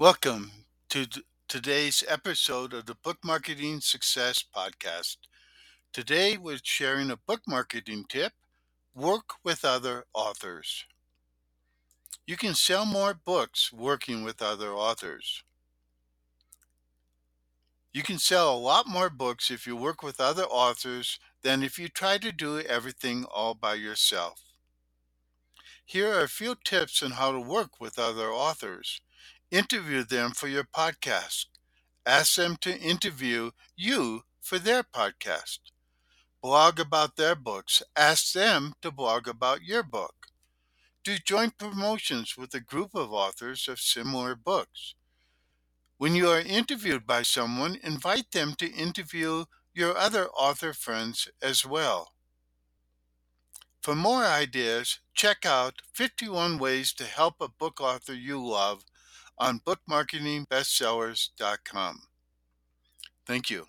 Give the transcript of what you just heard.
Welcome to t- today's episode of the Book Marketing Success Podcast. Today we're sharing a book marketing tip work with other authors. You can sell more books working with other authors. You can sell a lot more books if you work with other authors than if you try to do everything all by yourself. Here are a few tips on how to work with other authors. Interview them for your podcast. Ask them to interview you for their podcast. Blog about their books. Ask them to blog about your book. Do joint promotions with a group of authors of similar books. When you are interviewed by someone, invite them to interview your other author friends as well. For more ideas, check out 51 Ways to Help a Book Author You Love on bookmarketingbestsellers.com. Thank you.